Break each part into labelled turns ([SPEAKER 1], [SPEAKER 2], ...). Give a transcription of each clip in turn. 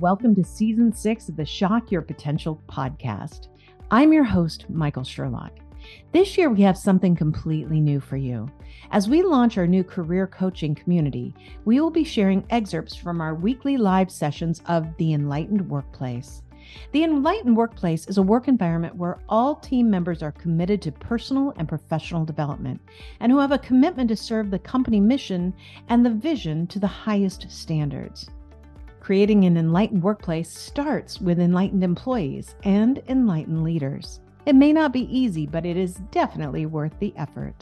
[SPEAKER 1] Welcome to season six of the Shock Your Potential podcast. I'm your host, Michael Sherlock. This year, we have something completely new for you. As we launch our new career coaching community, we will be sharing excerpts from our weekly live sessions of The Enlightened Workplace. The Enlightened Workplace is a work environment where all team members are committed to personal and professional development and who have a commitment to serve the company mission and the vision to the highest standards. Creating an enlightened workplace starts with enlightened employees and enlightened leaders. It may not be easy, but it is definitely worth the effort.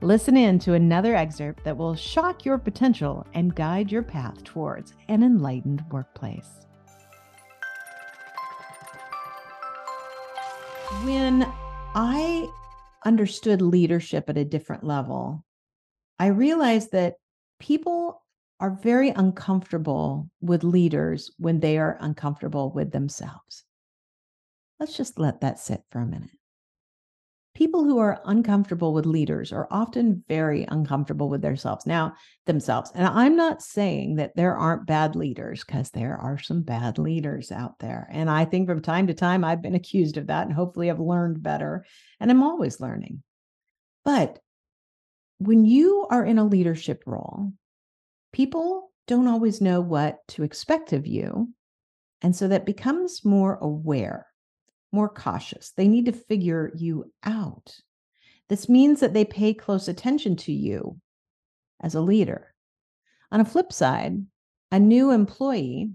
[SPEAKER 1] Listen in to another excerpt that will shock your potential and guide your path towards an enlightened workplace. when I understood leadership at a different level, I realized that people are very uncomfortable with leaders when they are uncomfortable with themselves. Let's just let that sit for a minute. People who are uncomfortable with leaders are often very uncomfortable with themselves now themselves. And I'm not saying that there aren't bad leaders because there are some bad leaders out there. And I think from time to time I've been accused of that and hopefully I've learned better and I'm always learning. But when you are in a leadership role, people don't always know what to expect of you. And so that becomes more aware more cautious. They need to figure you out. This means that they pay close attention to you as a leader. On a flip side, a new employee,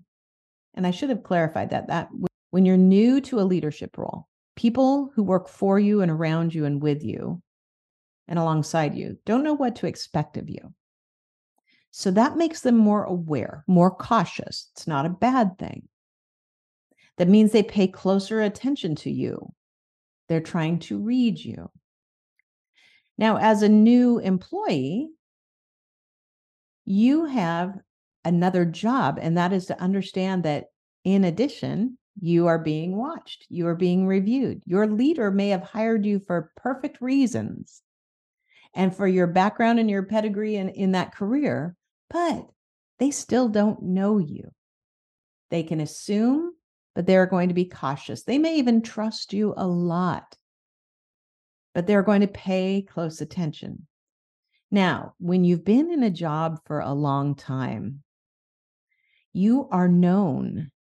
[SPEAKER 1] and I should have clarified that that when you're new to a leadership role, people who work for you and around you and with you and alongside you don't know what to expect of you. So that makes them more aware, more cautious. It's not a bad thing. That means they pay closer attention to you. They're trying to read you. Now, as a new employee, you have another job, and that is to understand that in addition, you are being watched, you are being reviewed. Your leader may have hired you for perfect reasons and for your background and your pedigree in, in that career, but they still don't know you. They can assume but they're going to be cautious. They may even trust you a lot, but they're going to pay close attention. Now, when you've been in a job for a long time, you are known.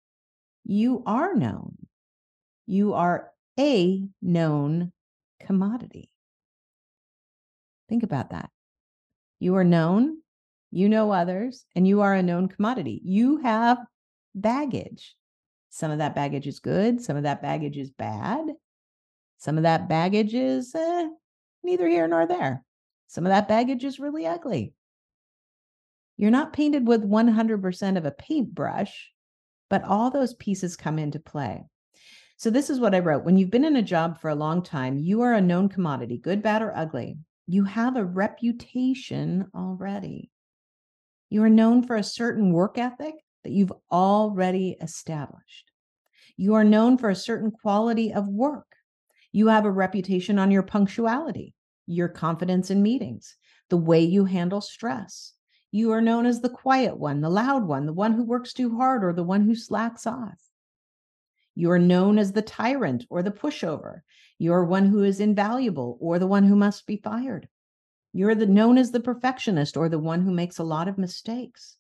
[SPEAKER 1] You are known. You are a known commodity. Think about that. You are known, you know others, and you are a known commodity. You have baggage. Some of that baggage is good, some of that baggage is bad. Some of that baggage is eh, neither here nor there. Some of that baggage is really ugly. You're not painted with 100% of a paintbrush, but all those pieces come into play. So, this is what I wrote. When you've been in a job for a long time, you are a known commodity, good, bad, or ugly. You have a reputation already. You are known for a certain work ethic that you've already established. You are known for a certain quality of work. You have a reputation on your punctuality, your confidence in meetings, the way you handle stress. You are known as the quiet one, the loud one, the one who works too hard, or the one who slacks off. You are known as the tyrant or the pushover. You are one who is invaluable or the one who must be fired. You're the, known as the perfectionist or the one who makes a lot of mistakes.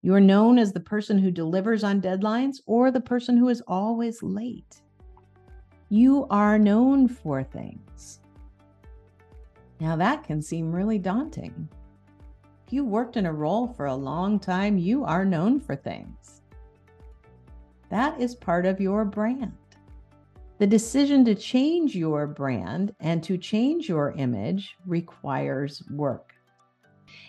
[SPEAKER 1] You are known as the person who delivers on deadlines or the person who is always late. You are known for things. Now, that can seem really daunting. If you worked in a role for a long time, you are known for things. That is part of your brand. The decision to change your brand and to change your image requires work.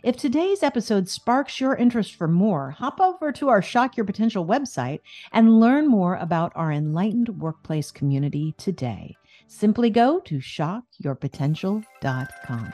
[SPEAKER 1] If today's episode sparks your interest for more, hop over to our Shock Your Potential website and learn more about our enlightened workplace community today. Simply go to shockyourpotential.com.